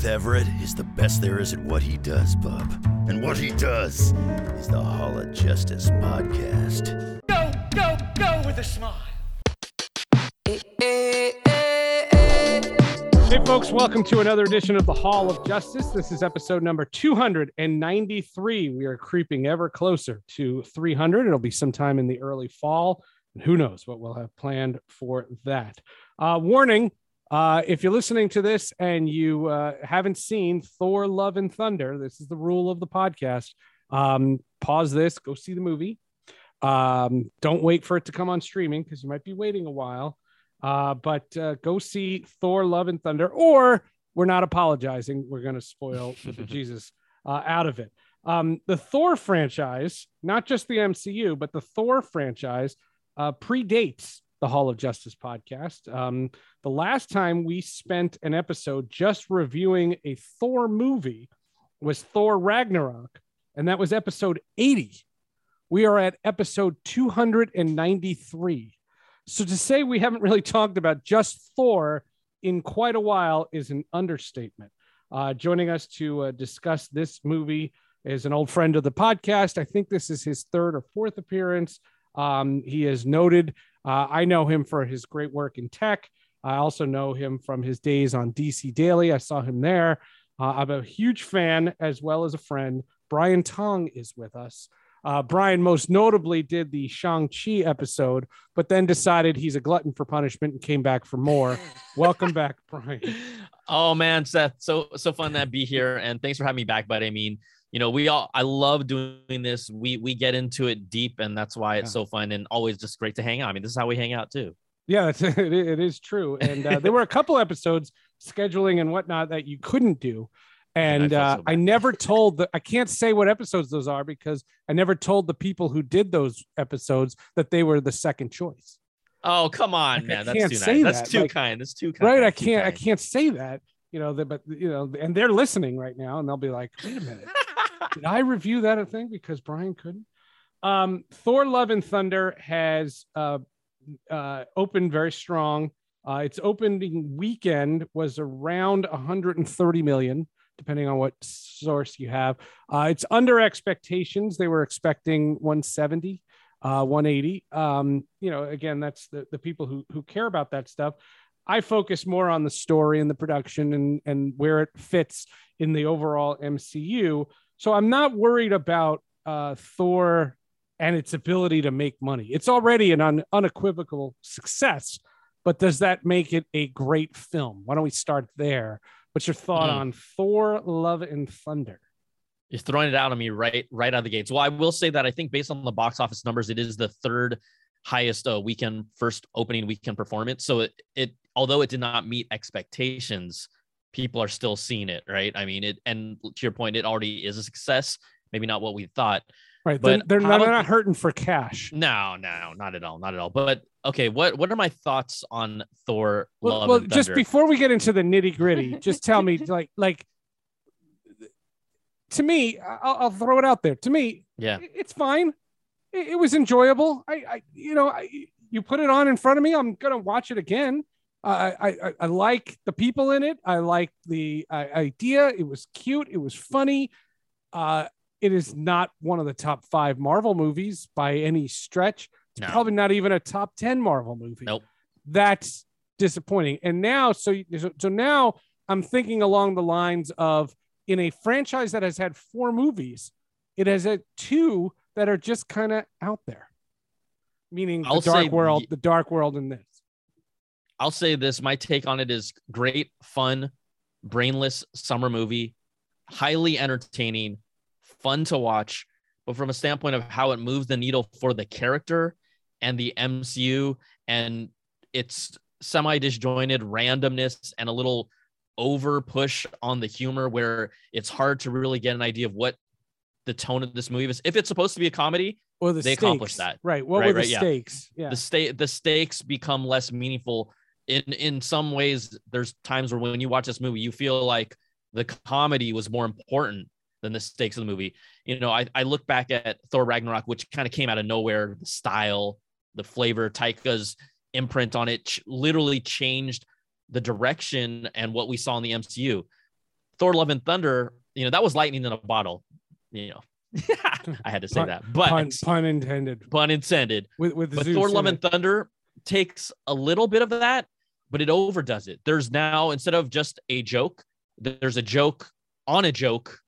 Seth Everett is the best there is at what he does, bub. And what he does is the Hall of Justice podcast. Go, go, go with a smile. Hey, folks, welcome to another edition of the Hall of Justice. This is episode number 293. We are creeping ever closer to 300. It'll be sometime in the early fall. And who knows what we'll have planned for that. Uh, warning uh, if you're listening to this and you uh, haven't seen Thor Love and Thunder, this is the rule of the podcast. Um, pause this, go see the movie. Um, don't wait for it to come on streaming because you might be waiting a while. Uh, but uh, go see Thor Love and Thunder, or we're not apologizing. We're going to spoil the Jesus uh, out of it. Um, the Thor franchise, not just the MCU, but the Thor franchise uh, predates the Hall of Justice podcast. Um, the last time we spent an episode just reviewing a Thor movie was Thor Ragnarok, and that was episode 80. We are at episode 293. So to say we haven't really talked about just Thor in quite a while is an understatement. Uh, joining us to uh, discuss this movie is an old friend of the podcast. I think this is his third or fourth appearance. Um, he is noted. Uh, I know him for his great work in tech. I also know him from his days on DC Daily. I saw him there. Uh, I'm a huge fan as well as a friend. Brian Tong is with us. Uh, Brian most notably did the Shang-Chi episode, but then decided he's a glutton for punishment and came back for more. Welcome back, Brian. Oh man, Seth, so so fun to be here, and thanks for having me back. But I mean, you know, we all I love doing this. We we get into it deep, and that's why it's Yeah. so fun and always just great to hang out. I mean, this is how we hang out too. Yeah, it's, it, it is true. And uh, there were a couple episodes scheduling and whatnot that you couldn't do. And I felt uh, so I never told the, I can't say what episodes those are because I never told the people who did those episodes that they were the second choice. Oh come on, Like, I man, that's too say nice. that, That's too like- kind. That's too kind. Right. I can't, I can't say that, you know, the, but you know, and they're listening right now and they'll be like, wait a minute, did I review that a thing because Brian couldn't? Um, Thor Love and Thunder has uh, uh, opened very strong. Uh, its opening weekend was around 130 million, depending on what source you have. Uh, it's under expectations. They were expecting 170, uh, 180. Um, you know, again, that's the, the people who, who care about that stuff. I focus more on the story and the production and, and where it fits in the overall MCU. So I'm not worried about uh, Thor and its ability to make money. It's already an un- unequivocal success, but does that make it a great film? Why don't we start there? What's your thought Mhm. on Thor: Love and Thunder? You're throwing it out on me right right out of the gates. Well, I will say that I think based on the box office numbers, it is the third highest uh, weekend first opening weekend performance. So it it although it did not meet expectations, people are still seeing it, right? I mean, it and to your point, it already is a success. Maybe not what we thought. Right, they're, But they're, not, they're not hurting for cash. No, no, not at all, not at all. But okay, what what are my thoughts on Thor? Well, Love well and just before we get into the nitty gritty, just tell me, like, like to me, I'll, I'll throw it out there. To me, yeah, it's fine. It, it was enjoyable. I, I, you know, I, you put it on in front of me. I'm gonna watch it again. I, I, I- like the people in it. I like the uh, idea. It was cute. It was funny. Uh, it is not one of the top five Marvel movies by any stretch. It's No. probably not even a top ten Marvel movie. Nope. That's disappointing. And now, so so- now I'm thinking along the lines of in a franchise that has had four movies, it has had two that are just kind of out there. Meaning I'll the Dark World, ye- the Dark World, and this. I'll say this my take on it is great, fun, brainless summer movie, highly entertaining, fun to watch. But from a standpoint of how it moves the needle for the character and the MCU and its semi disjointed randomness and a little over push on the humor where it's hard to really get an idea of what the tone of this movie is. If it's supposed to be a comedy, Or the They stakes. accomplished that. Right. What Right, were the right, yeah. stakes? Yeah. the state the stakes become less meaningful in in some ways there's times where when you watch this movie you feel like the comedy was more important than the stakes of the movie. You know i, I look back at thor ragnarok which kind of came out of nowhere. The style the flavor taika's imprint on it ch- literally changed the direction and what we saw in the mcu thor love and thunder you know that was lightning in a bottle. You know i had to say Pun- that but pun, pun intended. pun intended. With with but Zeus Thor Love and Thunder takes a little bit of that, but it overdoes it. There's now instead of just a joke, there's a joke on a joke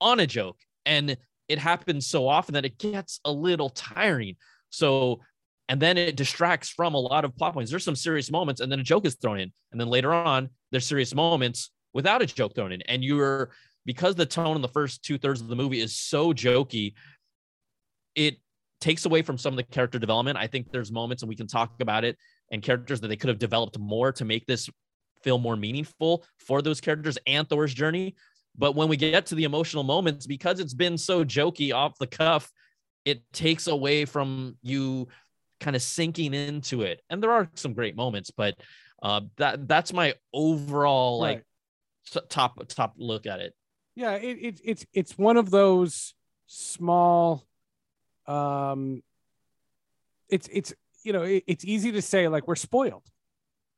on a joke. And it happens so often that it gets a little tiring. So, and then it distracts from a lot of plot points. There's some serious moments, and then a joke is thrown in. And then later on, there's serious moments without a joke thrown in. And you're because the tone in the first two thirds of the movie is so jokey, it takes away from some of the character development. I think there's moments, and we can talk about it, and characters that they could have developed more to make this feel more meaningful for those characters and Thor's journey. But when we get to the emotional moments, because it's been so jokey off the cuff, it takes away from you kind of sinking into it. And there are some great moments, but uh, that that's my overall like Right. s- top top look at it. Yeah, it, it it's it's one of those small um it's it's you know it, it's easy to say like we're spoiled.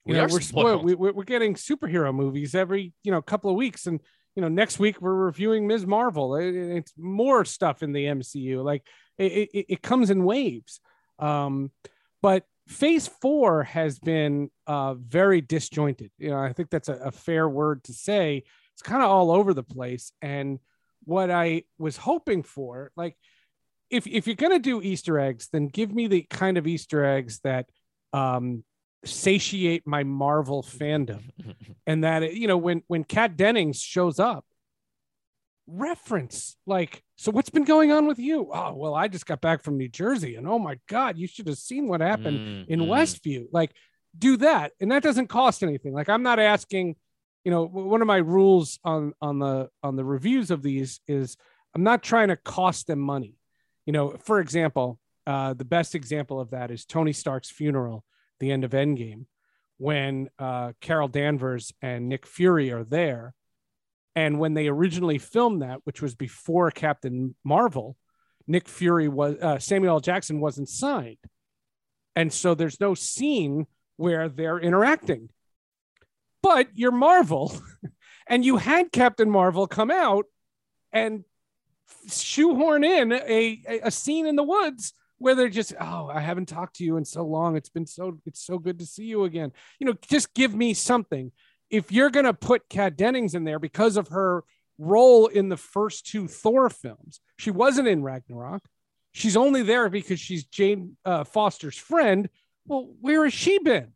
You We know, are we're spoiled. We, we're, we're getting superhero movies every you know couple of weeks. And you know next week we're reviewing ms. Marvel. It- it's more stuff in the mcu like it, it, it comes in waves. Um but phase four has been uh very disjointed. You know i think that's a, a fair word to say. It's kind of all over the place. And what i was hoping for like if if you're going to do easter eggs then give me the kind of easter eggs that um satiate my marvel fandom and that you know when when kat dennings shows up reference like so what's been going on with you oh well i just got back from new jersey and oh my god you should have seen what happened in Mm, mm. Westview. Like, do that, and that doesn't cost anything. Like, I'm not asking. You know, one of my rules on on the on the reviews of these is I'm not trying to cost them money. You know, for example, uh, the best example of that is Tony Stark's funeral, the end of Endgame, when uh, Carol Danvers and Nick Fury are there, and when they originally filmed that, which was before Captain Marvel, Nick Fury was uh, Samuel. Jackson wasn't signed. And so there's no scene where they're interacting. But you're Marvel, and you had Captain Marvel come out and shoehorn in a, a, a scene in the woods where they're just, oh, I haven't talked to you in so long. It's been so, it's so good to see you again. You know, just give me something. If you're going to put Kat Dennings in there because of her role in the first two Thor films, she wasn't in Ragnarok she's only there because she's Jane uh, Foster's friend. Well, where has she been?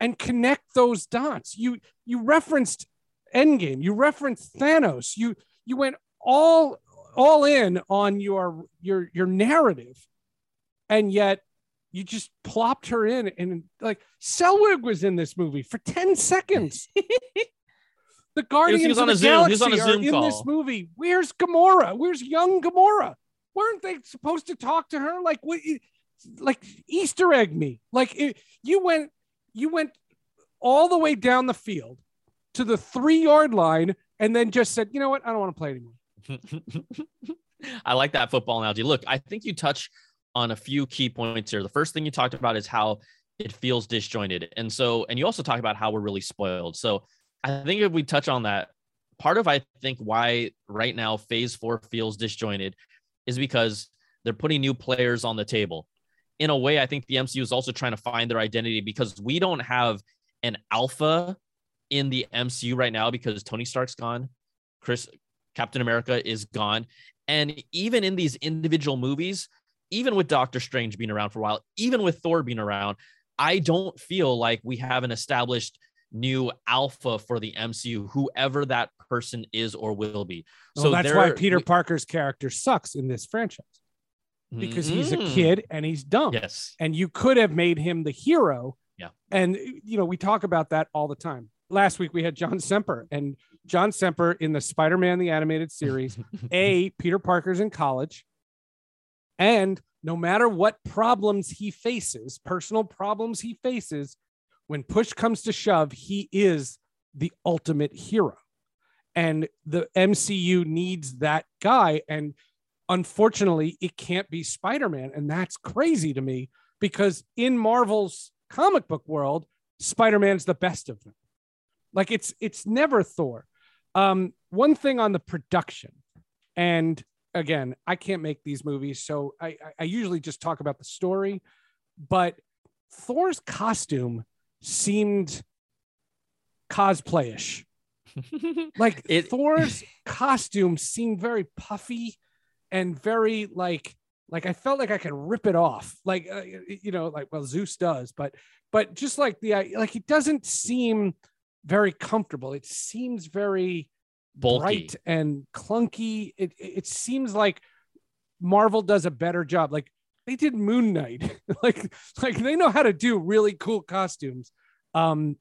And connect those dots. You you referenced Endgame. You referenced Thanos. You you went all all in on your your your narrative, and yet you just plopped her in and like Selvig was in this movie for ten seconds. The Guardians of the Zoom. He was Galaxy on are Zoom in this movie. Where's Gamora? Where's young Gamora? Weren't they supposed to talk to her? Like what? Like Easter egg me. Like it, you went, you went all the way down the field to the three yard line, and then just said, you know what? I don't want to play anymore. I like that football analogy. Look, I think you touch on a few key points here. The first thing you talked about is how it feels disjointed. And so, and you also talk about how we're really spoiled. So I think if we touch on that, part of I think why right now phase four feels disjointed is because they're putting new players on the table. In a way, I think the MCU is also trying to find their identity because we don't have an alpha in the MCU right now because Tony Stark's gone, Chris Captain America is gone. And even in these individual movies, even with Doctor Strange being around for a while, even with Thor being around, I don't feel like we have an established new alpha for the MCU, whoever that person is or will be. Well, So that's why Peter we- Parker's character sucks in this franchise because he's a Mm. kid and he's dumb. Yes. And you could have made him the hero. Yeah. And you know, we talk about that all the time. Last week we had John Semper and John Semper in the Spider-Man the animated series. a Peter Parker's in college. And no matter what problems he faces, personal problems he faces, when push comes to shove, he is the ultimate hero. And the MCU needs that guy. And unfortunately, it can't be Spider Man. And that's crazy to me because in Marvel's comic book world, Spider Man's the best of them. Like it's it's never Thor. Um, one thing on the production, and again, I can't make these movies, so I, I- usually just talk about the story. But Thor's costume seemed cosplayish. Like It- Thor's costume seemed very puffy and very like like I felt like I could rip it off. Like uh, you know, like well Zeus does, but but just like the like it doesn't seem very comfortable. It seems very Bulky. bright and clunky. It it seems like Marvel does a better job. Like they did Moon Knight. like like they know how to do really cool costumes. Um,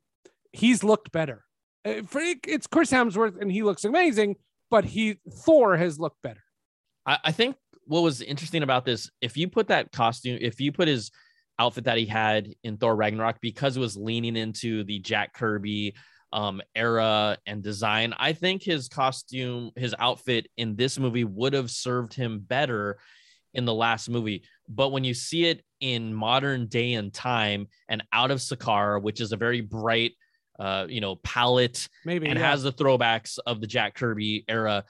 he's looked better. Uh, for it's Chris Hemsworth and he looks amazing, but he Thor has looked better. I, I think what was interesting about this, if you put that costume, if you put his outfit that he had in Thor Ragnarok, because it was leaning into the Jack Kirby um, era and design, I think his costume, his outfit in this movie would have served him better in the last movie. But when you see it in modern day and time and out of Sakaar, which is a very bright, uh, you know, palette Maybe and yeah. has the throwbacks of the Jack Kirby era,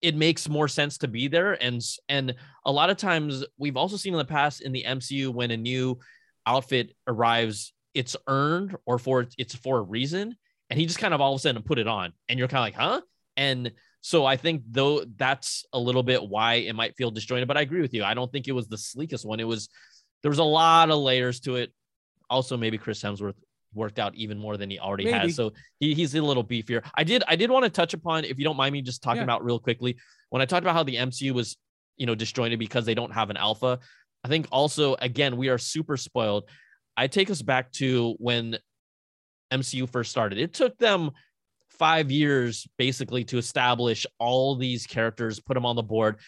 it makes more sense to be there. And and a lot of times we've also seen in the past in the MCU when a new outfit arrives, it's earned or for it's for a reason, and he just kind of all of a sudden put it on, and you're kind of like, huh? And so I think though that's a little bit why it might feel disjointed. But I agree with you. I don't think it was the sleekest one. It was there was a lot of layers to it. Also, maybe Chris Hemsworth worked out even more than he already Maybe. has. So he, he's a little beefier. I did I did want to touch upon, if you don't mind me just talking Yeah. about real quickly, when I talked about how the MCU was, you know, disjointed because they don't have an alpha. I think also again we are super spoiled. I take us back to when MCU first started. It took them five years basically to establish all these characters, put them on the board.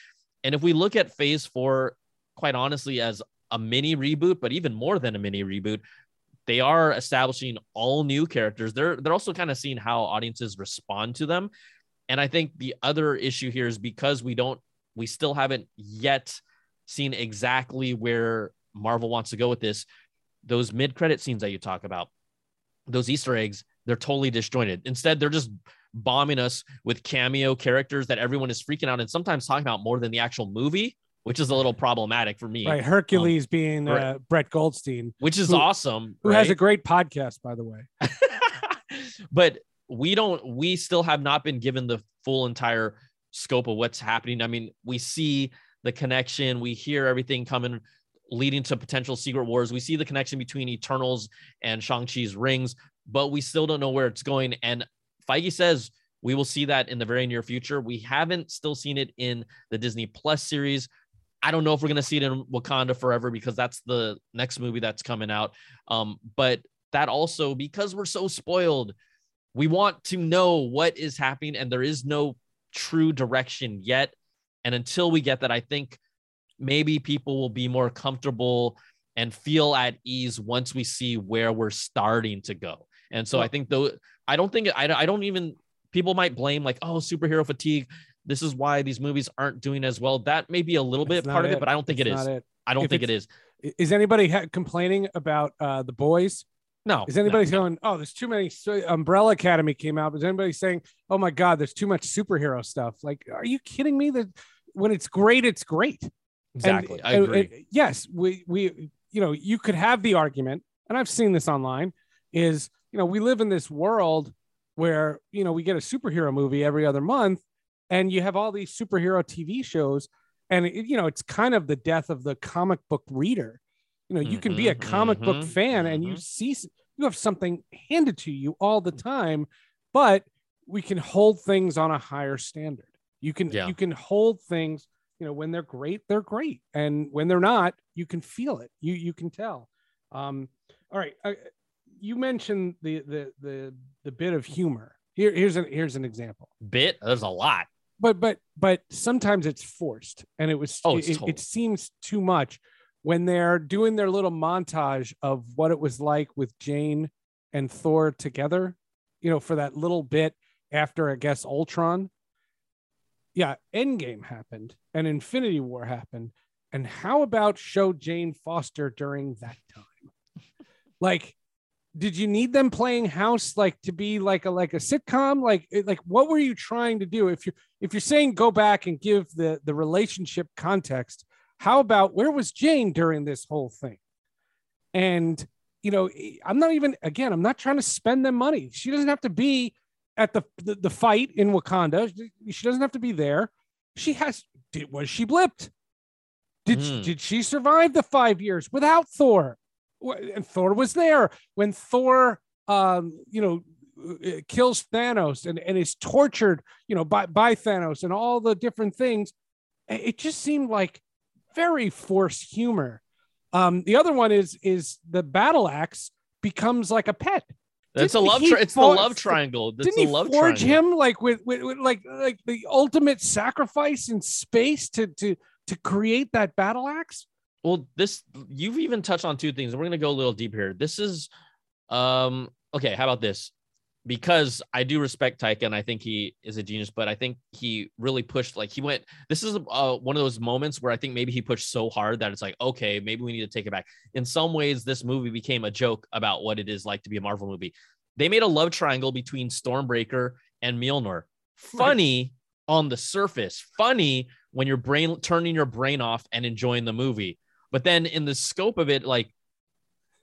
And if we look at phase four, quite honestly, as a mini reboot, but even more than a mini reboot, they are establishing all new characters. They're they're also kind of seeing how audiences respond to them. And I think the other issue here is because we don't we still haven't yet seen exactly where Marvel wants to go with this. Those mid-credit scenes that you talk about, those Easter eggs, they're totally disjointed. Instead, they're just bombing us with cameo characters that everyone is freaking out and sometimes talking about more than the actual movie, which is a little problematic for me. Right, Hercules being right. uh, Brett Goldstein, Which is Who- awesome. who has a great podcast, by the way. but we don't we still have not been given the full entire scope of what's happening i mean we see the connection we hear everything coming leading to potential secret wars we see the connection between eternals and shang-chi's rings but we still don't know where it's going and feige says we will see that in the very near future we haven't still seen it in the disney plus series I don't know if we're gonna see it in Wakanda forever because that's the next movie that's coming out. Um, but that also because we're so spoiled, we want to know what is happening, and there is no true direction yet. And until we get that, I think maybe people will be more comfortable and feel at ease once we see where we're starting to go. And so I think though I don't think I, I don't even people might blame like oh superhero fatigue. This is why these movies aren't doing as well. That may be a little bit part not of it, but I don't think That's it is. it. I don't If think it's- is. Is anybody ha- complaining about uh, the boys? No. Is anybody no, no. going, oh, there's too many? So Umbrella Academy came out. Is anybody saying, oh my God, there's too much superhero stuff? Like, are you kidding me? That when it's great, it's great. And- Exactly. I agree. and yes, we we you know you could have the argument, and I've seen this online. Is you know we live in this world where you know we get a superhero movie every other month, and you have all these superhero TV shows, and it, you know it's kind of the death of the comic book reader. You know, you can be a Mhm, comic book mhm, fan and you mhm. see you have something handed to you all the time, but we can hold things on a higher standard. You can Yeah. you can hold things, you know, when they're great, they're great, and when they're not, you can feel it. You you can tell. Um, all right, uh, you mentioned the the the the bit of humor. Here here's an here's an example Bit. There's a lot. but but but sometimes it's forced and it was Oh, it, it seems too much when they're doing their little montage of what it was like with jane and thor together you know for that little bit after i guess ultron yeah endgame happened and infinity war happened. And how about show jane foster during that time? Like did you need them playing house like to be like a like a sitcom? Like like what were you trying to do? If you if you're saying go back and give the the relationship context how about where was jane during this whole thing? And you know i'm not even again i'm not trying to spend them money. She doesn't have to be at the the, the fight in wakanda. She, doesn't have to be there. She has did was she blipped? Did she, Hmm. did she survive the five years without thor? And thor was there when thor um you know uh, kills thanos and, and is tortured you know by, by thanos and all the different things. It it just seemed like very forced humor. Um the other one is is the battle axe becomes like a pet It's a love. Tri- it's the love triangle. It's didn't he love forge triangle. him like with, with, with like like the ultimate sacrifice in space to to to create that battle axe well this you've even touched on two things we're going to go a little deep here this is um okay how about this because i do respect taika and i think he is a genius but i think he really pushed like he went this is uh, one of those moments where i think maybe he pushed so hard that it's like okay maybe we need to take it back. In some ways this movie became a joke about what it is like to be a marvel movie. They made a love triangle between stormbreaker and mjolnir. Funny on the surface. Funny when you're brain turning your brain off and enjoying the movie. But then in the scope of it like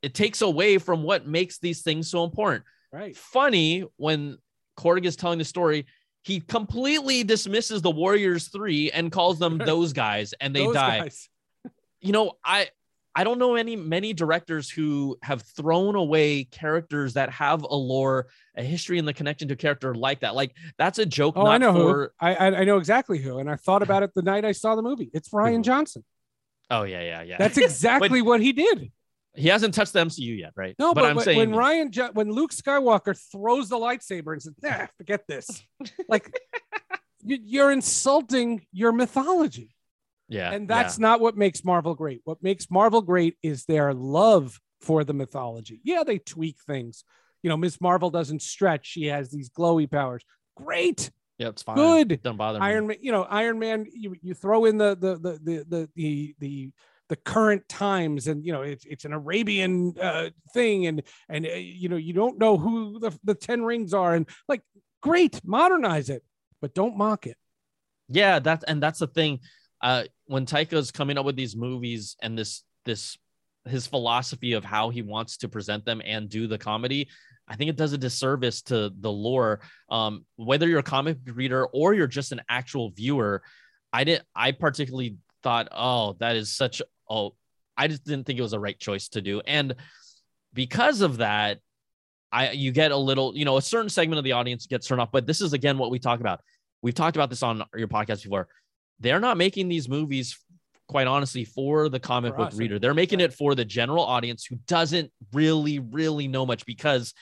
it takes away from what makes these things so important right. Funny when Korg is telling the story he completely dismisses the warriors 3 and calls them those guys and they die. guys. you know i i don't know any many directors who have thrown away characters that have a lore a history and the connection to a character like that. Like that's a joke oh not i know for who I, I i know exactly who and i thought about it the night i saw the movie. It's rian johnson. Oh yeah yeah yeah. That's exactly what he did he hasn't touched the mcu yet right No, but, i'm when, saying when Rian, Jo- when Luke Skywalker throws the lightsaber and says, "Nah, forget this," like you, you're insulting your mythology, yeah and that's not what makes Marvel great. What makes Marvel great is their love for the mythology. Yeah, they tweak things. You know, Miss Marvel doesn't stretch; she has these glowy powers. Great, yeah it's fine good. Don't bother me Iron Man. You know, Iron Man. You you throw in the the the the the the, the the current times and you know it's it's an arabian uh, thing and and uh, you know you don't know who the, the 10 rings are and like great modernize it but don't mock it. Yeah that's and that's the thing uh when taika's coming up with these movies and this this his philosophy of how he wants to present them and do the comedy i think it does a disservice to the lore. Um whether you're a comic reader or you're just an actual viewer i didn't i particularly thought oh that is such oh i just didn't think it was the right choice to do. And because of that i you get a little you know a certain segment of the audience gets turned off but this is again what we talk about. We've talked about this on your podcast before. They're not making these movies quite honestly for the comic For book us, reader. They're making it for the general audience who doesn't really really know much because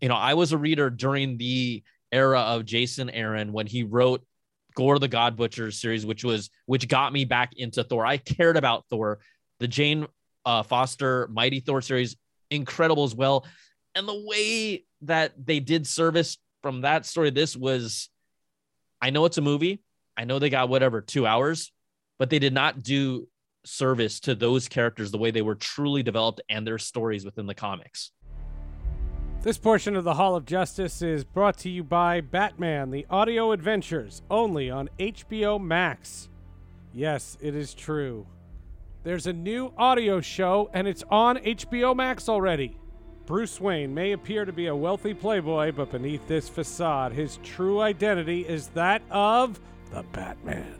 you know i was a reader during the era of jason aaron when he wrote gorr the god butcher series which was which got me back into thor. I cared about thor the jane uh, foster mighty thor series incredible as well. And the way that they did service from that story this was i know it's a movie. I know they got whatever two hours but they did not do service to those characters the way they were truly developed and their stories within the comics this portion of the hall of justice is brought to you by batman the audio adventures only on hbo max yes it is true there's a new audio show and it's on hbo max already Bruce Wayne may appear to be a wealthy playboy, but beneath this facade, his true identity is that of the Batman,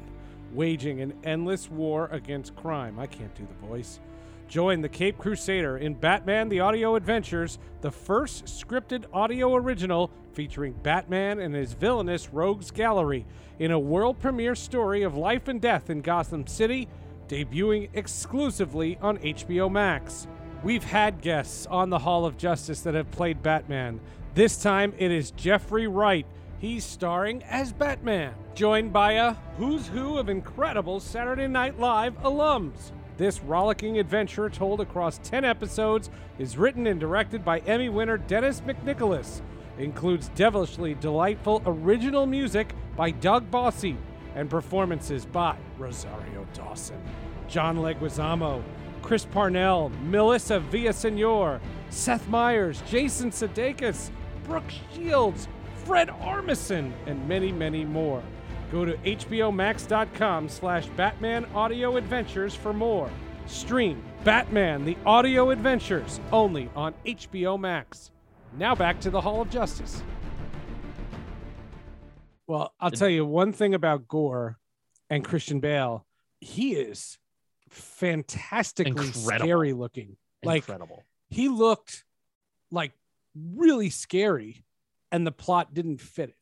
waging an endless war against crime. I can't do the voice. Join the Cape Crusader in Batman the Audio Adventures, the first scripted audio original featuring Batman and his villainous rogues gallery in a world premiere story of life and death in Gotham City, debuting exclusively on HBO Max. We've had guests on the Hall of Justice that have played Batman. This time it is Jeffrey Wright. He's starring as Batman, joined by a who's who of incredible Saturday Night Live alums. This rollicking adventure, told across 10 episodes, is written and directed by Emmy winner Dennis McNicholas. Includes devilishly delightful original music by Doug Bossy and performances by Rosario Dawson, John Leguizamo, Chris Parnell, Melissa Villasenor, Seth Meyers, Jason Sudeikis, Brooke Shields, Fred Armisen, and many, many more. Go to hbomax.com slash Batman Audio Adventures for more. Stream Batman The Audio Adventures only on HBO Max. Now back to the Hall of Justice. Well, I'll tell you one thing about Gorr and Christian Bale. He is fantastically Incredible. scary looking. Like Incredible. he looked like really scary and the plot didn't fit it.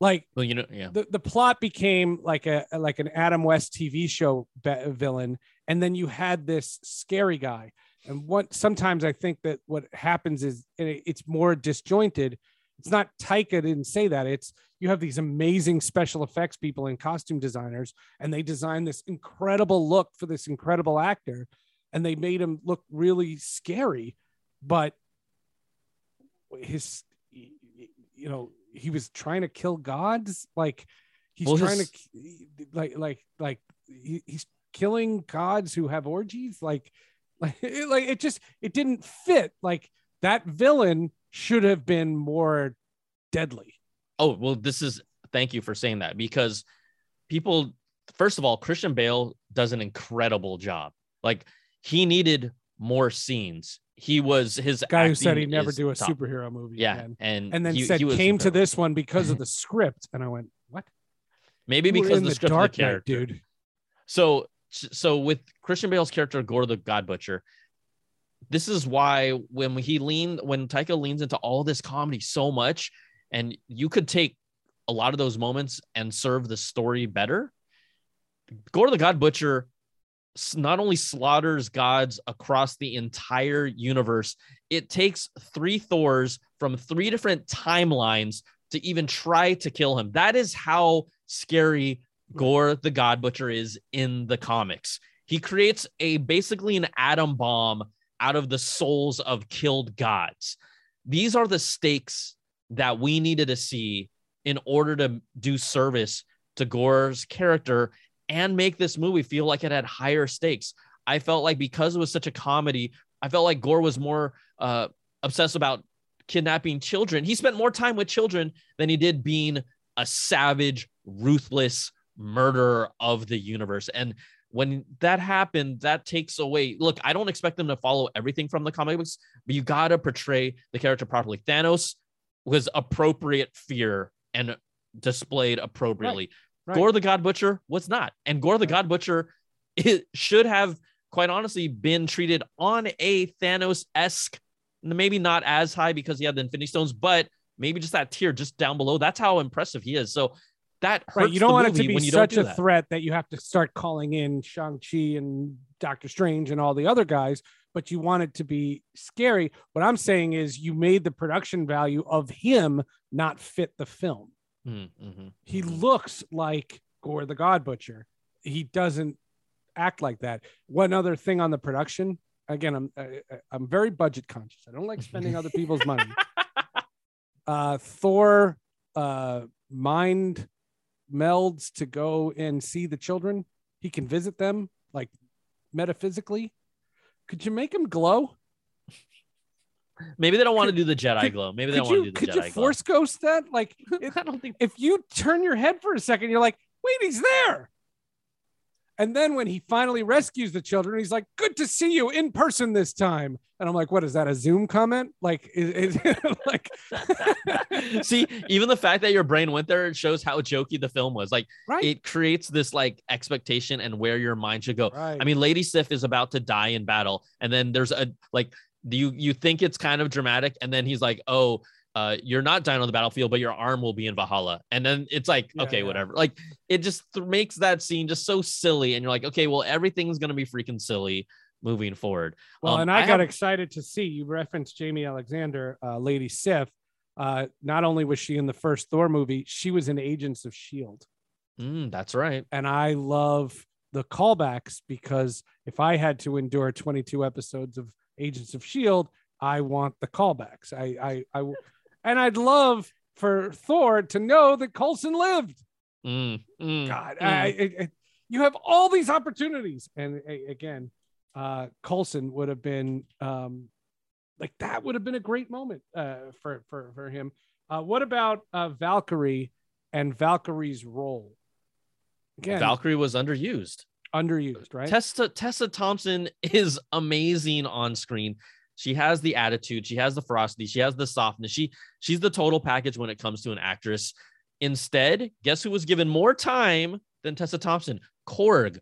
Like Well, you know, yeah. the, the plot became like a like an Adam West TV show ba- villain, and then you had this scary guy. And what sometimes I think that what happens is it- it's more disjointed. It's not Taika didn't say that. It's you have these amazing special effects people and costume designers, and they designed this incredible look for this incredible actor, and they made him look really scary, but his you know he was trying to kill gods like he's Well, trying his- to like like like he, he's killing gods who have orgies like like it, like it just it didn't fit like that villain should have been more deadly Oh, well, this is thank you for saying that because people, first of all, Christian Bale does an incredible job. Like he needed more scenes. He was his guy who said he'd never do a top. superhero movie Yeah, again. and and then he- said he came to this one because of the script and i went what maybe were because in the script dark of the character, dude So so with Christian Bale's character Gorr the God Butcher, this is why when he leaned when Taika leans into all this comedy so much, and you could take a lot of those moments and serve the story better. Gorr the God Butcher not only slaughters gods across the entire universe, it takes three Thors from three different timelines to even try to kill him. That is how scary hmm. Gorr the God Butcher is in the comics. He creates a basically an atom bomb out of the souls of killed gods. These are the stakes that we needed to see in order to do service to Gorr's character and make this movie feel like it had higher stakes. I felt like because it was such a comedy, I felt like Gorr was more uh, obsessed about kidnapping children. He spent more time with children than he did being a savage, ruthless murderer of the universe. And when that happened, that takes away. Look, I don't expect them to follow everything from the comic books, but you got to portray the character properly. Thanos was appropriate fear and displayed appropriately. right. Gorr the God Butcher was not. And Gorr the God Butcher it should have, quite honestly, been treated on a Thanos esque, maybe not as high because he had the Infinity Stones, but maybe just that tier just down below. That's how impressive he is. So that hurts Right, you don't want it to be such a that. threat that you have to start calling in Shang-Chi and Doctor Strange and all the other guys, but you want it to be scary. What I'm saying is you made the production value of him not fit the film. Mhm, mhm, He mhm. looks like Gorr the God Butcher. He doesn't act like that. One other thing on the production, again, I'm I- I'm very budget conscious. I don't like spending other people's money. Uh, Thor uh, mind melds to go and see the children. He can visit them like metaphysically. Could you make him glow? Maybe they don't want to do the Jedi glow. Maybe they don't want to do the could Jedi you glow. force ghost that? Like it- I don't think if you turn your head for a second, you're like, wait, he's there. And then when he finally rescues the children, he's like, "Good to see you in person this time." And I'm like, "What is that? A Zoom comment? Like, is, is like?" See, even the fact that your brain went there, it shows how jokey the film was. Like, right, it creates this like expectation and where your mind should go. right. I mean, Lady Sif is about to die in battle, and then there's a like you you think it's kind of dramatic, and then he's like, "Oh, uh, you're not dying on the battlefield, but your arm will be in Valhalla," and then it's like, Yeah, okay, yeah. whatever. Like, it just th- makes that scene just so silly, and you're like, okay, well, everything's gonna be freaking silly moving forward. Well, Um, and I, I got have- excited to see you referenced Jaimie Alexander, uh, Lady Sif. Uh, not only was she in the first Thor movie, she was in Agents of Shield, Mm, that's right. and I love the callbacks because if I had to endure 22 episodes of Agents of Shield, I want the callbacks. I, I, and I'd love for Thor to know that Coulson lived. Mm, mm, God, mm. I, I, I- you have all these opportunities, and again, uh, Coulson would have been um, like that would have been a great moment uh, for for for him. Uh, what about uh, Valkyrie and Valkyrie's role? Again, Valkyrie was underused. Underused, uh, right? Tessa Tessa Thompson is amazing on screen. She has the attitude, she has the ferocity, she has the softness. She she's the total package when it comes to an actress. Instead, guess who was given more time than Tessa Thompson? Korg,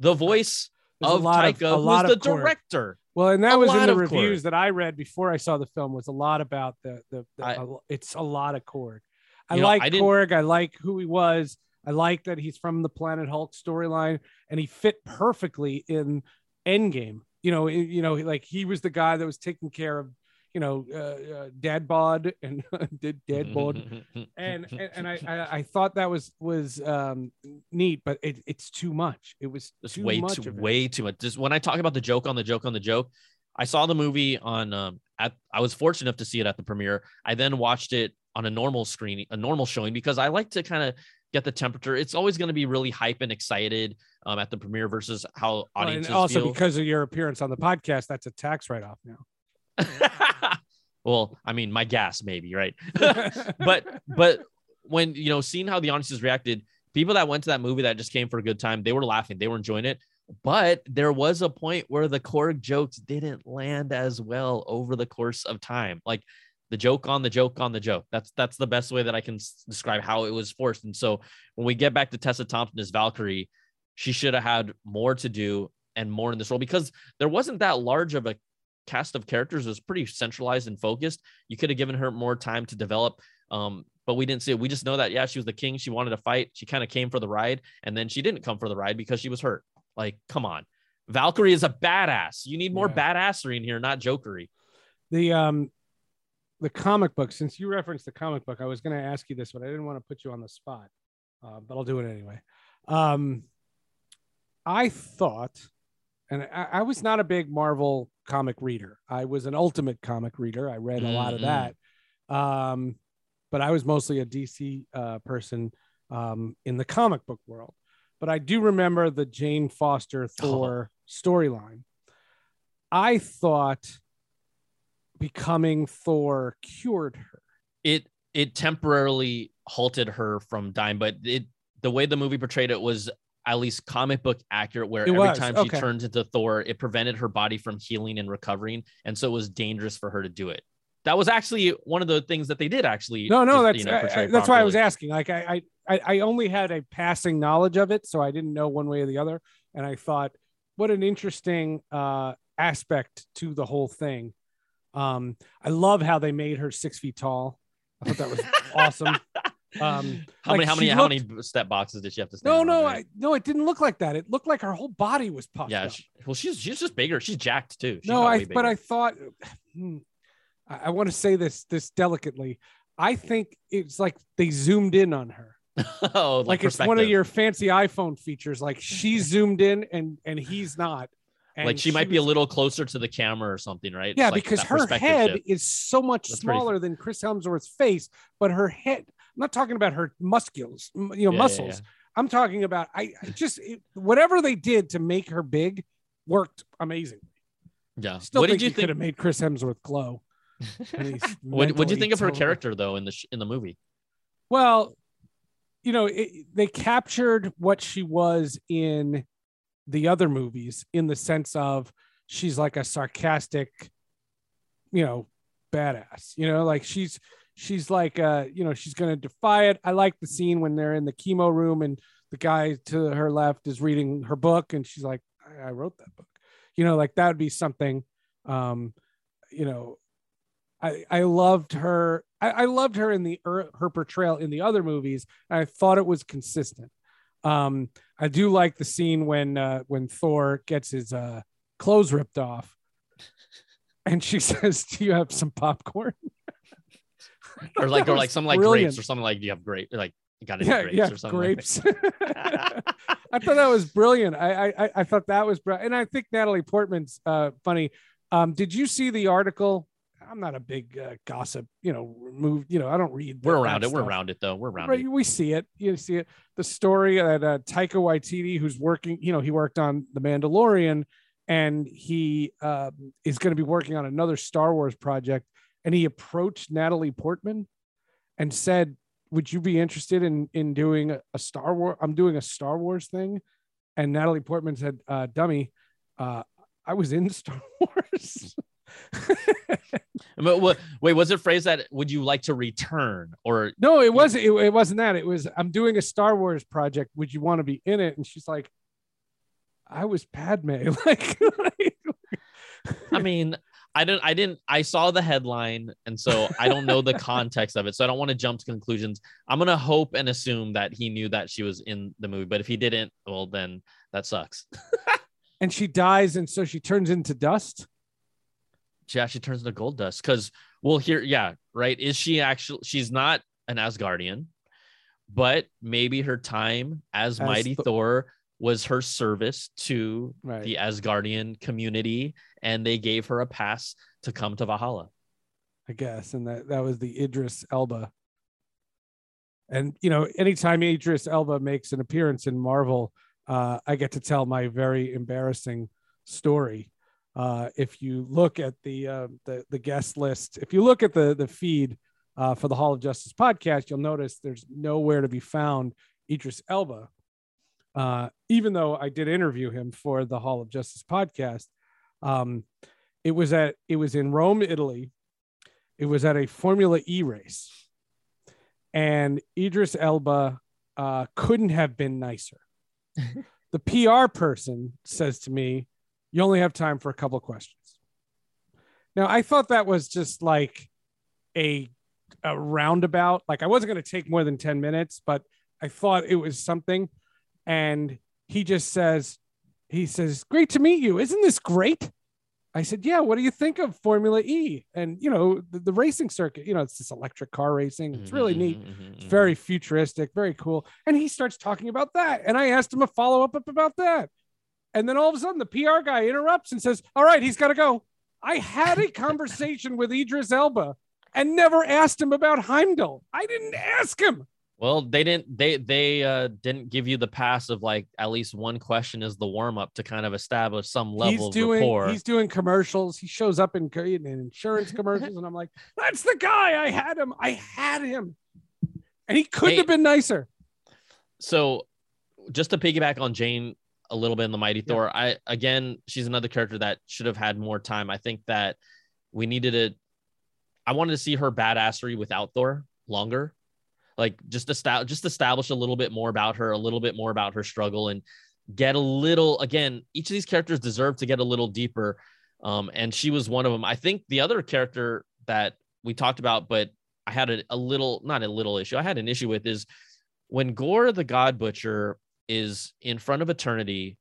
the voice There's of a lot of- a lot who's of the Korg. director. Well, and that A was in the reviews Korg. that I read before I saw the film was a lot about the the, the I- it's a lot of Korg. I You know, like I Korg. I like who he was. I like that he's from the Planet Hulk storyline, and he fit perfectly in Endgame. You know, you know, like he was the guy that was taking care of, you know, uh, uh, Dad Bod and did Dad Bod, and and, and I, I I thought that was was um neat, but it, it's too much. It was just too way much too way too much. Just when I talk about the joke on the joke on the joke, I saw the movie on um at I was fortunate enough to see it at the premiere. I then watched it on a normal screen, a normal showing because I like to kind of get the temperature. It's always going to be really hype and excited um at the premiere versus how Well, audiences and also feel. because of your appearance on the podcast, that's a tax write off now. well, I mean, my gas maybe, right? but but when you know seeing how the audiences reacted people that went to that movie that just came for a good time they were laughing they were enjoying it but there was a point where the Korg jokes didn't land as well over the course of time like the joke on the joke on the joke that's that's the best way that i can s- describe how it was forced and so when we get back to tessa thompson as valkyrie she should have had more to do and more in this role because there wasn't that large of a cast of characters it was pretty centralized and focused you could have given her more time to develop um, but we didn't see it. We just know that yeah, she was the king. She wanted to fight. She kind of came for the ride, and then she didn't come for the ride because she was hurt. Like, come on, Valkyrie is a badass. You need more Yeah. badassery in here, not jokery. the um the comic book since you referenced the comic book i was going to ask you this but i didn't want to put you on the spot uh, but i'll do it anyway. Um i thought and I, I was not a big marvel comic reader. I was an ultimate comic reader. I read a lot of Mhm. that. Um but i was mostly a dc uh, person um in the comic book world. But i do remember the jane foster thor storyline. I thought becoming Thor cured her. It it temporarily halted her from dying, but it the way the movie portrayed it was at least comic book accurate. Where It every was, time she okay. turns into Thor, it prevented her body from healing and recovering, and so it was dangerous for her to do it. That was actually one of the things that they did actually. No, no, just, that's you know, I- I- that's why I was asking. Like I, I, I I only had a passing knowledge of it, so I didn't know one way or the other. And I thought, what an interesting uh, aspect to the whole thing. Um, I love how they made her six feet tall. I thought that was awesome. Um, How like, many? How many? How many step boxes did she have to stand? No, on, no, right? I, no, it didn't look like that. It looked like her whole body was puffed yeah. up. She, well, she's she's just bigger. She's jacked too. She no, I but I thought hmm, I, I want to say this this delicately. I think it's like they zoomed in on her. oh, Like it's one of your fancy iPhone features. Like she's zoomed in and and he's not. And like she might be a little closer to the camera or something, right? Yeah, like because her head shift. is so much That's smaller than Chris Hemsworth's face, but her head. I'm not talking about her muscles, you know, Yeah, yeah, muscles. yeah. I'm talking about I, I just it, whatever they did to make her big worked amazing. Yeah. Still what think did you could think? have made Chris Hemsworth glow. What What did you think of her totally- character though in the sh- in the movie? Well, you know, it, they captured what she was in the other movies in the sense of she's like a sarcastic, you know, badass. You know, like she's she's like uh, you know, she's gonna defy it. I like the scene when they're in the chemo room and the guy to her left is reading her book and she's like, I, I wrote that book. You know, like that would be something um, you know, I I loved her. I, I loved her in the er, her portrayal in the other movies. I thought it was consistent. Um, I do like the scene when uh, when Thor gets his uh, clothes ripped off, and she says, "Do you have some popcorn?" or like or like some like brilliant. grapes or something like do you have grape like got any yeah, grapes yeah, or something grapes. I thought that was brilliant. I I, I thought that was brilliant, and I think Natalie Portman's uh, funny. Um, did you see the article? I'm not a big uh, gossip, you know, move. You know, I don't read. we're around it we're around it though we're around Right, it we see it. You see it. The story that uh, Taika Waititi, who's working, you know, he worked on The Mandalorian, and he um, is going to be working on another Star Wars project. And he approached Natalie Portman and said, "Would you be interested in in doing a, a Star Wars? I'm doing a Star Wars thing." And Natalie Portman said, uh, "Dummy, uh, I was in Star Wars." But what, wait was it phrased that would you like to return or No, it wasn't. It, it wasn't that. It was I'm doing a Star Wars project. Would you want to be in it? And she's like, I was Padme. like, like- I mean, I didn't, I didn't, I saw the headline, and so I don't know the context of it, so I don't want to jump to conclusions. I'm gonna hope and assume that he knew that she was in the movie, but if he didn't, well, then that sucks. and she dies, and so she turns into dust. She actually turns into gold dust because, well, here, yeah, right. Is she actually? She's not an Asgardian, but maybe her time as, As Mighty Th- Thor was her service to Right. the Asgardian community, and they gave her a pass to come to Valhalla. I guess, and that that was the Idris Elba. And you know, anytime Idris Elba makes an appearance in Marvel, uh, I get to tell my very embarrassing story. Uh, if you look at the uh, the the guest list, if you look at the the feed uh, for the Hall of Justice podcast, you'll notice there's nowhere to be found Idris Elba. Uh, even though I did interview him for the Hall of Justice podcast, um, it was at it was in Rome, Italy. It was at a Formula E race, and Idris Elba uh, couldn't have been nicer. the PR person says to me, "You only have time for a couple of questions." Now, I thought that was just like a a roundabout. Like I wasn't going to take more than ten minutes, but I thought it was something. And he just says, "He says, great to meet you. Isn't this great?" I said, "Yeah. What do you think of Formula E and you know the, the racing circuit? You know, it's this electric car racing. It's really Mhm, neat. mhm, mhm, It's mhm. very futuristic, very cool." And he starts talking about that, and I asked him a follow up about that, and then all of a sudden the PR guy interrupts and says, "All right, he's got to go." I had a conversation with Idris Elba and never asked him about Heimdall. I didn't ask him. Well, they didn't. They they uh, didn't give you the pass of like at least one question as the warm up to kind of establish some level he's of doing rapport. he's doing commercials. He shows up in, in insurance commercials, and I'm like, that's the guy. I had him. I had him, and he couldn't Hey. have been nicer. so just to piggyback on Jane a little bit in the Mighty Yeah. Thor, I again she's another character that should have had more time. I think that we needed it. I wanted to see her badassery without Thor longer, like just establish just establish a little bit more about her, a little bit more about her struggle, and get a little again. Each of these characters deserve to get a little deeper, um, and she was one of them. I think the other character that we talked about, but I had a, a little not a little issue. I had an issue with is when Gorr the God Butcher is in front of eternity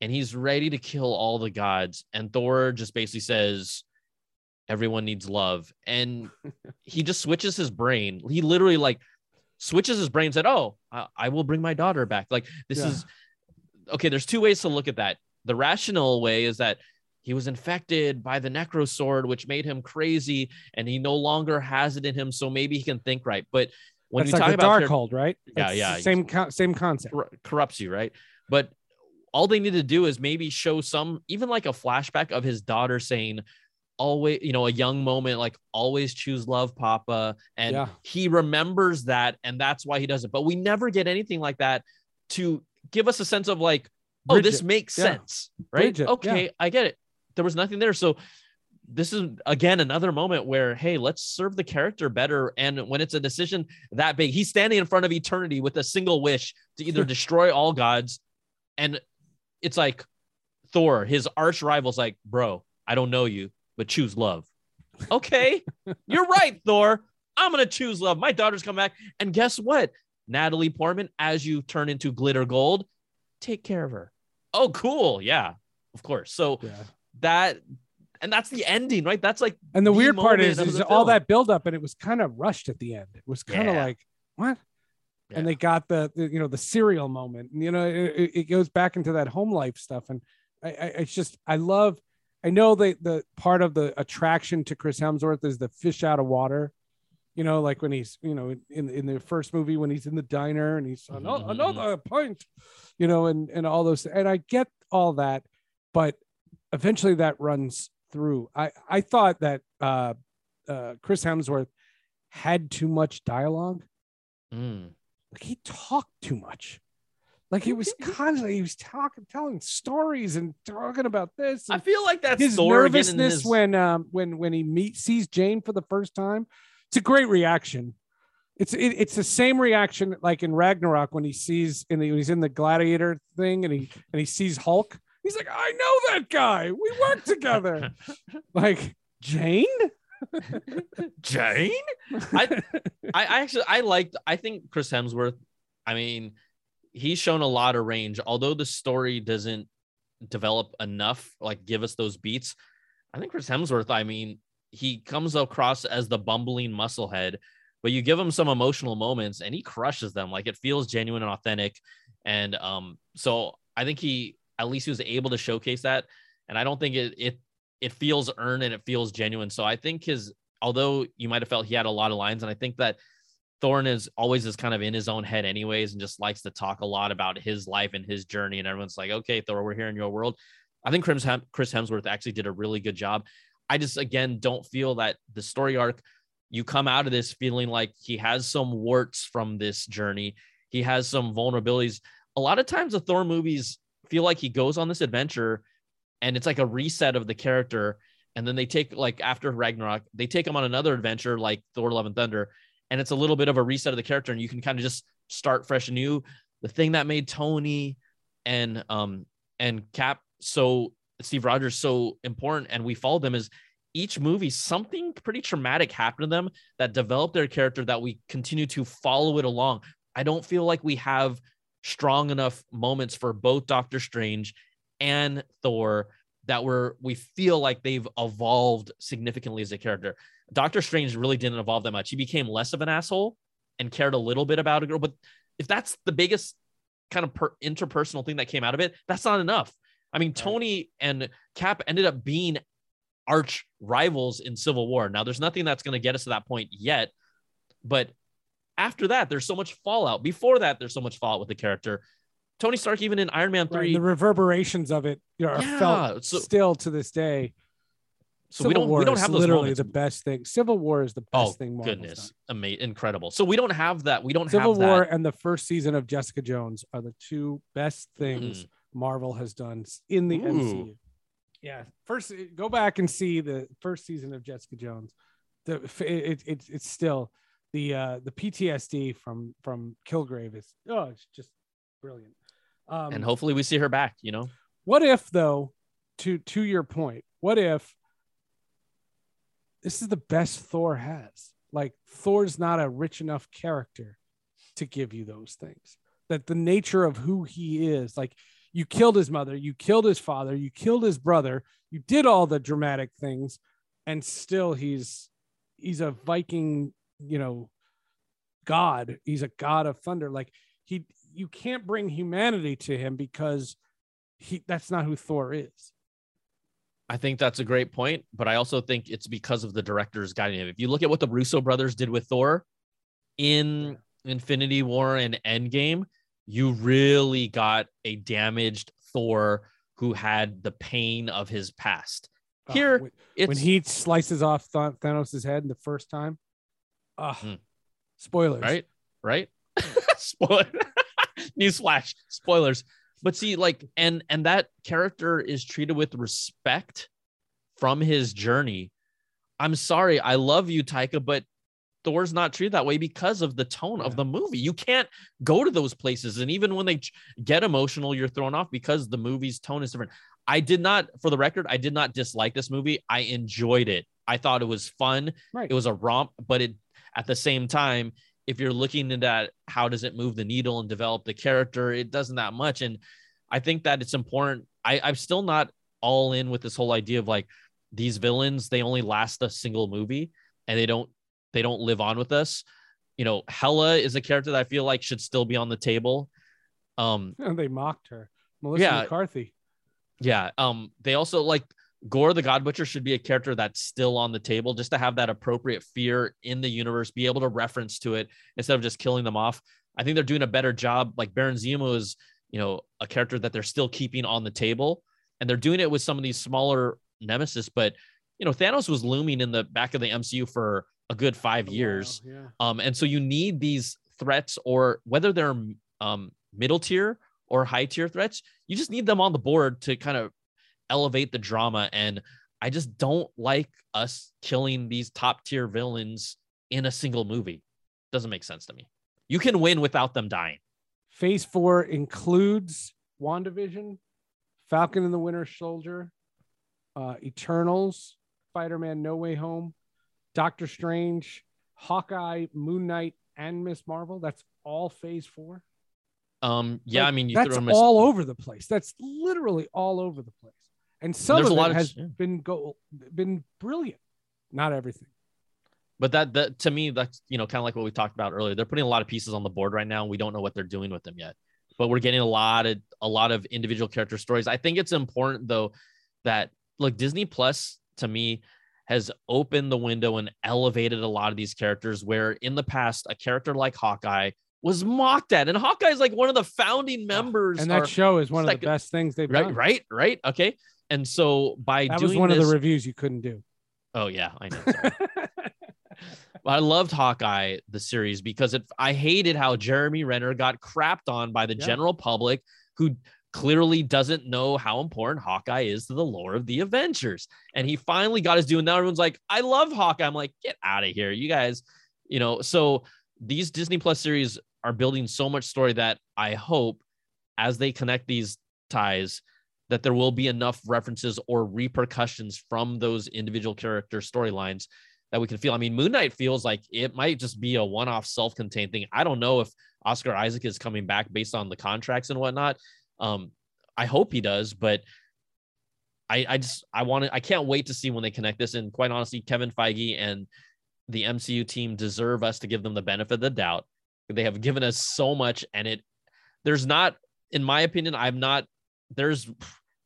and he's ready to kill all the gods, and Thor just basically says, Everyone needs love. And he just switches his brain. He literally like switches his brain and said, Oh, I, I will bring my daughter back. Like, this Yeah. is okay. There's two ways to look at that. The rational way is that he was infected by the necro sword, which made him crazy, and he no longer has it in him. So maybe he can think right. But when That's you like talk the about dark hold, right? Yeah, It's yeah. Same co- same concept. cor- corrupts you, right? But all they need to do is maybe show some, even like a flashback of his daughter saying, always, you know, a young moment, like always choose love, Papa. And Yeah. he remembers that. And that's why he does it. But we never get anything like that to give us a sense of like, oh, Bridge this makes Yeah. sense, right? Bridge it, Okay, I get it. There was nothing there. So this is again another moment where, hey, let's serve the character better. And when it's a decision that big, he's standing in front of eternity with a single wish to either destroy all gods. And it's like Thor, his arch rival's like, bro, I don't know you, but choose love. Okay, you're right, Thor. I'm gonna choose love. My daughter's come back. And guess what? Natalie Portman, as you turn into glitter gold, take care of her. Oh, cool. Yeah, of course. So Yeah. that and that's the ending, right? That's like And the, the weird part is, is all that buildup, and it was kind of rushed at the end. It was kind of Yeah. like what? Yeah. And they got the, the you know the serial moment. And, you know, it, it- goes back into that home life stuff, and I, I it's just I love. I know that the part of the attraction to Chris Hemsworth is the fish out of water. You know, like when he's you know in in the first movie when he's in the diner and he's "Ano- Mhm, another pint, you know, and and all those. And I get all that, but eventually that runs through. I I thought that uh, uh, Chris Hemsworth had too much dialogue. mm, Like he talked too much. Like he was constantly he was talking, telling stories and talking about this. I feel like that's his Thor again in nervousness his- when um when when he meets sees Jane for the first time. It's a great reaction. It's it, it's the same reaction like in Ragnarok when he sees in the, when he's in the gladiator thing and he and he sees Hulk. He's like, I know that guy. We work together. like Jane. Jane. I, I I actually I liked I think Chris Hemsworth. I mean, he's shown a lot of range. Although the story doesn't develop enough, like give us those beats. I think Chris Hemsworth. I mean, he comes across as the bumbling musclehead, but you give him some emotional moments and he crushes them. Like it feels genuine and authentic. And um, so I think he at least he was able to showcase that. And I don't think it it it feels earned and it feels genuine. So I think his although you might have felt he had a lot of lines, and I think that Thorne is always is kind of in his own head anyways, and just likes to talk a lot about his life and his journey. And everyone's like, okay, Thor, we're here in your world. I think Chris Chris Hemsworth actually did a really good job. I just again don't feel that the story arc. You come out of this feeling like he has some warts from this journey. He has some vulnerabilities. A lot of times, the Thor movies feel like he goes on this adventure, and it's like a reset of the character and then they take like after Ragnarok, they take him on another adventure like Thor: Love and Thunder, and it's a little bit of a reset of the character, and you can kind of just start fresh and new. The thing that made Tony and um and Cap so Steve Rogers so important, and we followed them is each movie something pretty traumatic happened to them that developed their character that we continue to follow it along. I don't feel like we have strong enough moments for both Doctor Strange and Thor that were we feel like they've evolved significantly as a character. Doctor Strange really didn't evolve that much. He became less of an asshole and cared a little bit about a girl. But if that's the biggest kind of per- interpersonal thing that came out of it, that's not enough. I mean, Tony and Cap ended up being arch rivals in Civil War. Now, there's nothing that's going to get us to that point yet, but after that, there's so much fallout. Before that, there's so much fallout with the character. Tony Stark, even in Iron Man three, and the reverberations of it you know, are Yeah, felt so- still to this day. so we don't War we don't have those literally moments. the best thing. Civil War is the best oh thing. Marvel's goodness, amazing, incredible. So we don't have that. We don't Civil have Civil War that. and the first season of Jessica Jones are the two best things Marvel has done in the Mm. Ooh. MCU. Yeah, first go back and see the first season of Jessica Jones. The it, it, it's it's still the uh the PTSD from from Kilgrave is oh it's just brilliant. Um, and hopefully we see her back. You know, what if though to to your point what if this is the best thor has like thor's not a rich enough character to give you those things that the nature of who he is like you killed his mother you killed his father you killed his brother you did all the dramatic things and still he's he's a viking you know god he's a god of thunder like he you can't bring humanity to him because he that's not who Thor is. I think that's a great point, but I also think it's because of the directors guiding him. If you look at what the Russo brothers did with Thor in Infinity War and Endgame, you really got a damaged Thor who had the pain of his past. Uh, Here, when, it's when he slices off Th- Thanos' head the first time. Ah, Hmm. spoilers. right, right. Spoiler. Newsflash. Spoilers. But see, like, and and that character is treated with respect from his journey. I'm sorry, I love you, Taika, but Thor's not treated that way because of the tone of the movie. You can't go to those places, and even when they get emotional, you're thrown off because the movie's tone is different. I did not, for the record, I did not dislike this movie. I enjoyed it. I thought it was fun. Right. It was a romp, but it at the same time, if you're looking into that, how does it move the needle and develop the character? It doesn't that much. And I think that it's important. I, I'm still not all in with this whole idea of like these villains, they only last a single movie and they don't they don't live on with us. You know, Hela is a character that I feel like should still be on the table. Um, And they mocked her. Melissa Yeah. McCarthy. yeah. Um, they also like Gorr the God Butcher should be a character that's still on the table just to have that appropriate fear in the universe, be able to reference to it instead of just killing them off. I think they're doing a better job. Like Baron Zemo is, you know, a character that they're still keeping on the table, and they're doing it with some of these smaller nemesis. But you know, Thanos was looming in the back of the MCU for a good five years. Wow, yeah. Um, and so you need these threats, or whether they're um, middle tier or high tier threats, you just need them on the board to kind of elevate the drama. And I just don't like us killing these top tier villains in a single movie. Doesn't make sense to me. You can win without them dying. Phase four includes WandaVision, Falcon and the Winter Soldier, uh, Eternals, Spider Man No Way Home, Doctor Strange, Hawkeye, Moon Knight, and Ms. Marvel. That's all phase four. Um, yeah, Like, I mean, you that's all over the place. That's literally all over the place. And some There's of a lot it of- has yeah. been go been brilliant. Not everything. but that that to me that's you know kind of like what we talked about earlier they're putting a lot of pieces on the board right now and we don't know what they're doing with them yet but we're getting a lot of a lot of individual character stories i think it's important though that look disney plus to me has opened the window and elevated a lot of these characters where in the past a character like hawkeye was mocked at and hawkeye is like one of the founding members And that show is one of the best things they've right done. right right okay and so by That doing was one this, of the reviews you couldn't do. oh yeah i know. I loved Hawkeye the series because it I hated how Jeremy Renner got crapped on by the Yeah. general public who clearly doesn't know how important Hawkeye is to the lore of the Avengers. And he finally got his due. And now everyone's like, I love Hawkeye. I'm like, get out of here. You guys, you know, so these Disney Plus series are building so much story that I hope as they connect these ties that there will be enough references or repercussions from those individual character storylines that we can feel. I mean, Moon Knight feels like it might just be a one-off self-contained thing. I don't know if Oscar Isaac is coming back based on the contracts and whatnot. Um, I hope he does, but I, I just I want to I can't wait to see when they connect this. And quite honestly, Kevin Feige and the MCU team deserve us to give them the benefit of the doubt. They have given us so much, and it there's not, in my opinion, I'm not there's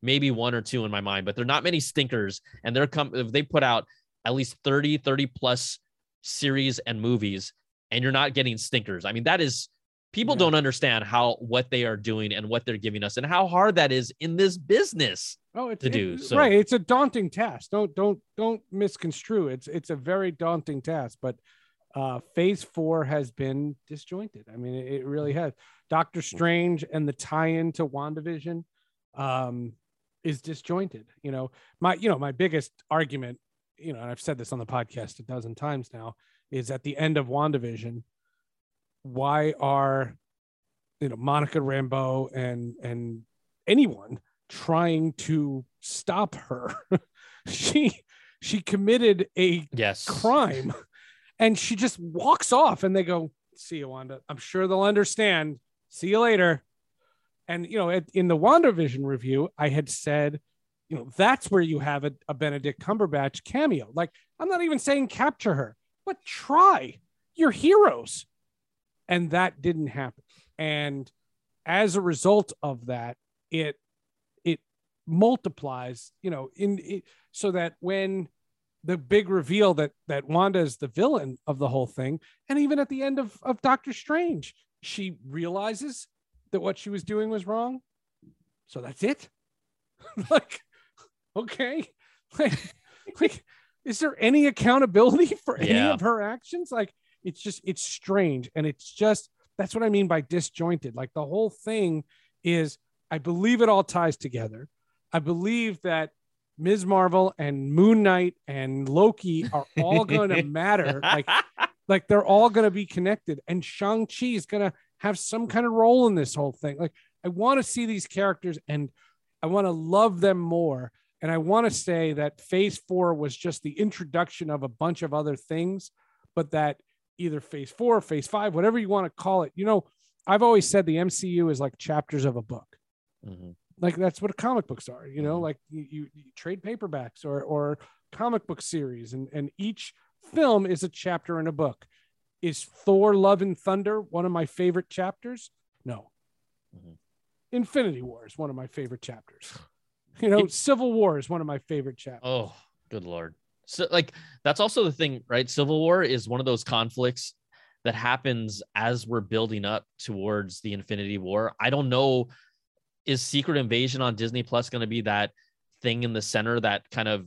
maybe one or two in my mind, but they're not many stinkers. And they're come if they put out at least 30, 30 plus series and movies, and you're not getting stinkers. I mean, that is people Yeah. don't understand how what they are doing and what they're giving us and how hard that is in this business. Oh, it's to do, so- right. It's a daunting task. Don't don't don't misconstrue. It's it's a very daunting task. But uh, Phase Four has been disjointed. I mean, it, it really has. Doctor Strange and the tie-in to Wandavision um, is disjointed. You know, my you know my biggest argument, you know, and I've said this on the podcast a dozen times now, is at the end of Wandavision, why are you know Monica Rambeau and and anyone trying to stop her. she she committed a Yes. crime and she just walks off and they go, see you, Wanda. I'm sure they'll understand. See you later. And you know, at, in the WandaVision review, I had said, you know, that's where you have a, a Benedict Cumberbatch cameo. Like, I'm not even saying capture her, but try. You're heroes. And that didn't happen. And as a result of that, it it multiplies, you know, in it, so that when the big reveal that that Wanda is the villain of the whole thing, and even at the end of of Doctor Strange, she realizes that what she was doing was wrong. So that's it. like, okay, like, like, is there any accountability for any Yeah. of her actions? Like, it's just it's strange, and it's just that's what I mean by disjointed. Like the whole thing is I believe it all ties together. I believe that Ms. Marvel and Moon Knight and Loki are all going to matter. Like, like they're all going to be connected. And Shang-Chi is going to have some kind of role in this whole thing. Like, I want to see these characters and I want to love them more. And I want to say that phase four was just the introduction of a bunch of other things, but that either phase four, or phase five, whatever you want to call it, you know, I've always said the MCU is like chapters of a book. Mhm. Like that's what comic books are, you know, Mhm. like you, you, you trade paperbacks or, or comic book series and, and each film is a chapter in a book. Is Thor Love and Thunder one of my favorite chapters? No. Mhm. Infinity War is one of my favorite chapters. You know, Civil War is one of my favorite chapters. Oh, good lord. So like that's also the thing, right? Civil War is one of those conflicts that happens as we're building up towards the Infinity War. I don't know is Secret Invasion on Disney Plus going to be that thing in the center that kind of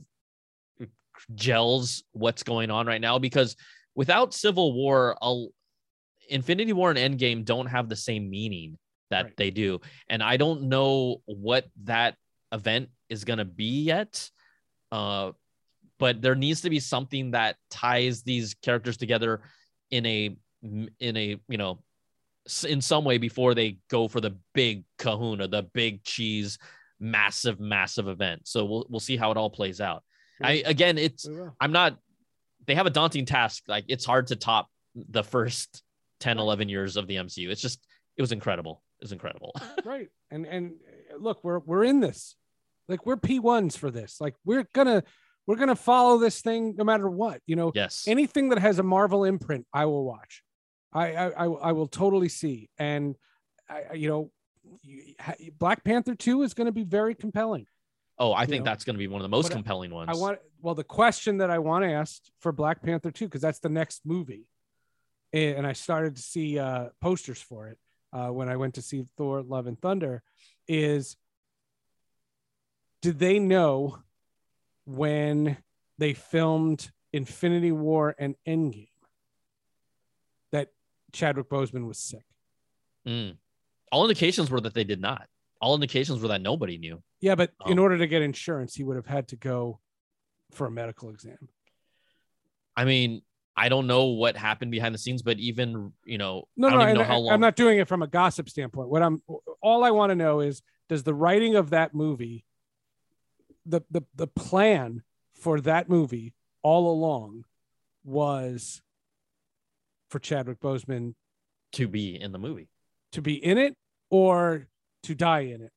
gels what's going on right now because without Civil War, i Infinity War and Endgame don't have the same meaning that Right. they do. And I don't know what that event is going to be yet. Uh, but there needs to be something that ties these characters together in a in a you know in some way before they go for the big kahuna the big cheese massive massive event so we'll we'll see how it all plays out i again it's i'm not they have a daunting task. Like it's hard to top the first 10 11 years of the mcu it's just it was incredible. It was incredible. Right. And and look we're we're in this. Like we're p1s for this. Like we're gonna we're gonna follow this thing no matter what you know? Yes. Anything that has a marvel imprint i will watch. I i i, I will totally see. And I, I- you know black panther 2 is going to be very compelling oh i think know, that's going to be one of the most but compelling ones. I want well the question that i want to ask for black panther 2 because that's the next movie. And and i started to see uh posters for it uh when i went to see thor love and thunder is did they know when they filmed infinity war and endgame that chadwick boseman was sick? Mm. all indications were that they did not all indications were that nobody knew yeah but in Oh. order to get insurance he would have had to go for a medical exam I mean, I don't know what happened behind the scenes, but even you know, No, I don't no, and know how I- long. I'm not doing it from a gossip standpoint. What I'm all I want to know is does the writing of that movie, the the the plan for that movie all along was for Chadwick Boseman to be in the movie. to be in it or to die in it.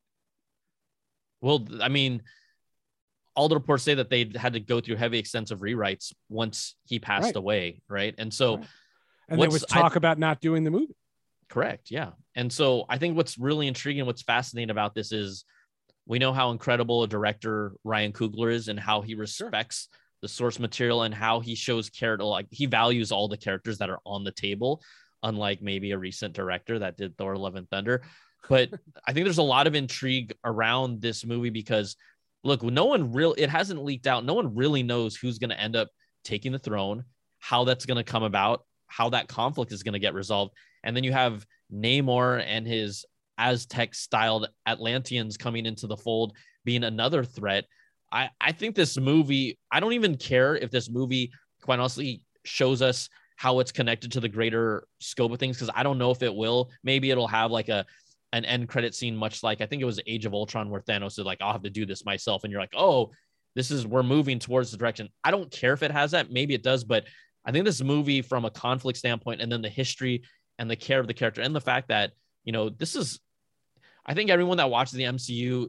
Well, I mean, all the reports say that they had to go through heavy, extensive rewrites once he passed Right. away, right? And so, Right. And there was I- talk about not doing the movie. correct, yeah. And so, I think what's really intriguing, what's fascinating about this is we know how incredible a director Ryan Coogler is, and how he respects the source material and how he shows character, like he values all the characters that are on the table, unlike maybe a recent director that did Thor: Love and Thunder. But I think there's a lot of intrigue around this movie because look, no one real it hasn't leaked out. No one really knows who's going to end up taking the throne, how that's going to come about, how that conflict is going to get resolved. And then you have Namor and his Aztec styled Atlanteans coming into the fold being another threat. I, I think this movie, I don't even care if this movie, quite honestly, shows us how it's connected to the greater scope of things because I don't know if it will. Maybe it'll have like a an end credit scene, much like I think it was Age of Ultron, where Thanos is like, I'll have to do this myself. And you're like, oh, this is we're moving towards the direction. I don't care if it has that. Maybe it does, but I think this movie, from a conflict standpoint, and then the history and the care of the character, and the fact that you know this is, I think everyone that watches the MCU,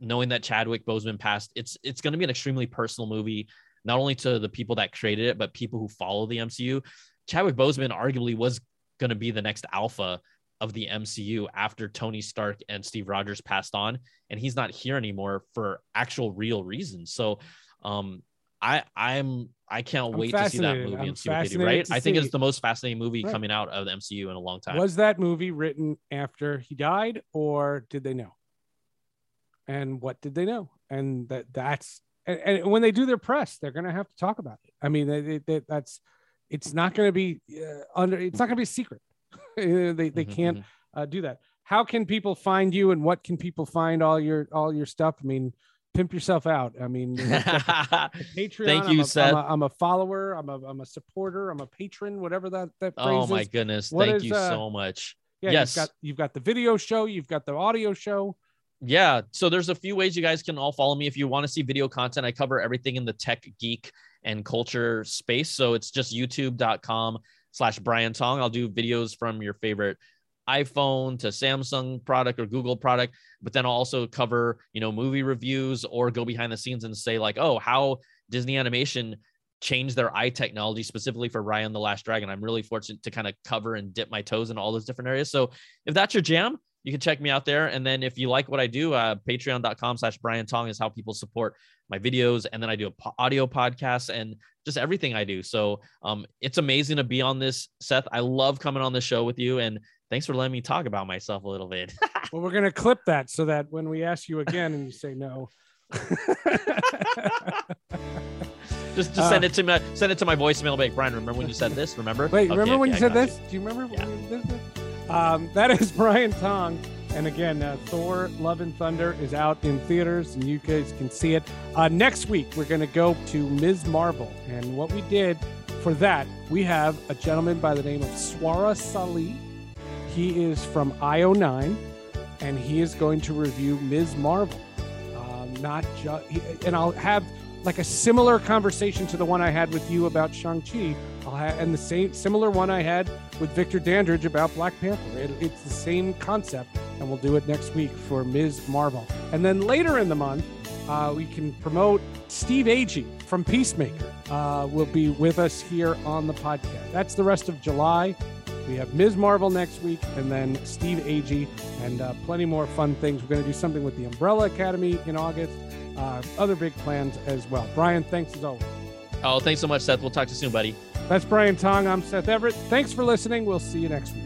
knowing that Chadwick Boseman passed, it's it's going to be an extremely personal movie, not only to the people that created it, but people who follow the MCU. Chadwick Boseman arguably was going to be the next alpha of the MCU after Tony Stark and Steve Rogers passed on, and he's not here anymore for actual real reasons. So, um, I I'm I can't I'm wait to see that movie I'm and see what they do. Right? I think it's the most fascinating movie Right. coming out of the MCU in a long time. Was that movie written after he died, or did they know? And what did they know? And that that's and, and when they do their press, they're going to have to talk about it. I mean, they, they, that's it's not going to be uh, under. It's not going to be a secret. they they Mhm, can't mhm. uh, do that. how can people find you and what can people find all your all your stuff? I mean, pimp yourself out. I mean, Patreon. Thank I'm you, a, Seth. I'm a, I'm a follower. I'm a I'm a supporter. I'm a patron. Whatever that that phrase oh my is. goodness. What Thank is, you uh, so much. Yeah, yes. you've got you've got the video show. You've got the audio show. Yeah. So there's a few ways you guys can all follow me if you want to see video content. I cover everything in the tech geek and culture space. So it's just youtube.com slash Brian Tong. I'll do videos from your favorite iPhone to Samsung product or Google product, but then I'll also cover, you know, movie reviews or go behind the scenes and say like, oh, how Disney animation changed their eye technology specifically for Raya and the Last Dragon. I'm really fortunate to kind of cover and dip my toes in all those different areas. So if that's your jam, you can check me out there. And then if you like what I do, uh, patreon.com slash Brian Tong is how people support my videos. And then I do a po- audio podcast and just everything I do. So um, it's amazing to be on this, Seth. I love coming on the show with you. And thanks for letting me talk about myself a little bit. Well, we're gonna clip that so that when we ask you again and you say no. just just Uh, send it to my send it to my voicemail. Like Brian, remember when you said this? Remember? Wait, Okay, remember when okay, you I said this? Do you remember? Yeah. Um, that is Brian Tong. And again, uh, Thor: Love and Thunder is out in theaters, and you guys can see it. Uh, next week, we're going to go to Ms. Marvel, and what we did for that, we have a gentleman by the name of Swara Salih. He is from IO9, and he is going to review Ms. Marvel. Um, not just, and I'll have like a similar conversation to the one I had with you about Shang And the same similar one I had with Victor Dandridge about Black Panther. It, it's the same concept, and we'll do it next week for Ms. Marvel. And then later in the month, uh, we can promote Steve Agee from Peacemaker. Uh, will be with us here on the podcast. That's the rest of July. We have Ms. Marvel next week, and then Steve Agee, and uh, plenty more fun things. We're going to do something with the Umbrella Academy in August. Uh, other big plans as well. Brian, thanks as always. Oh, thanks so much, Seth. We'll talk to you soon, buddy. That's Brian Tong. I'm Seth Everett. Thanks for listening. We'll see you next week.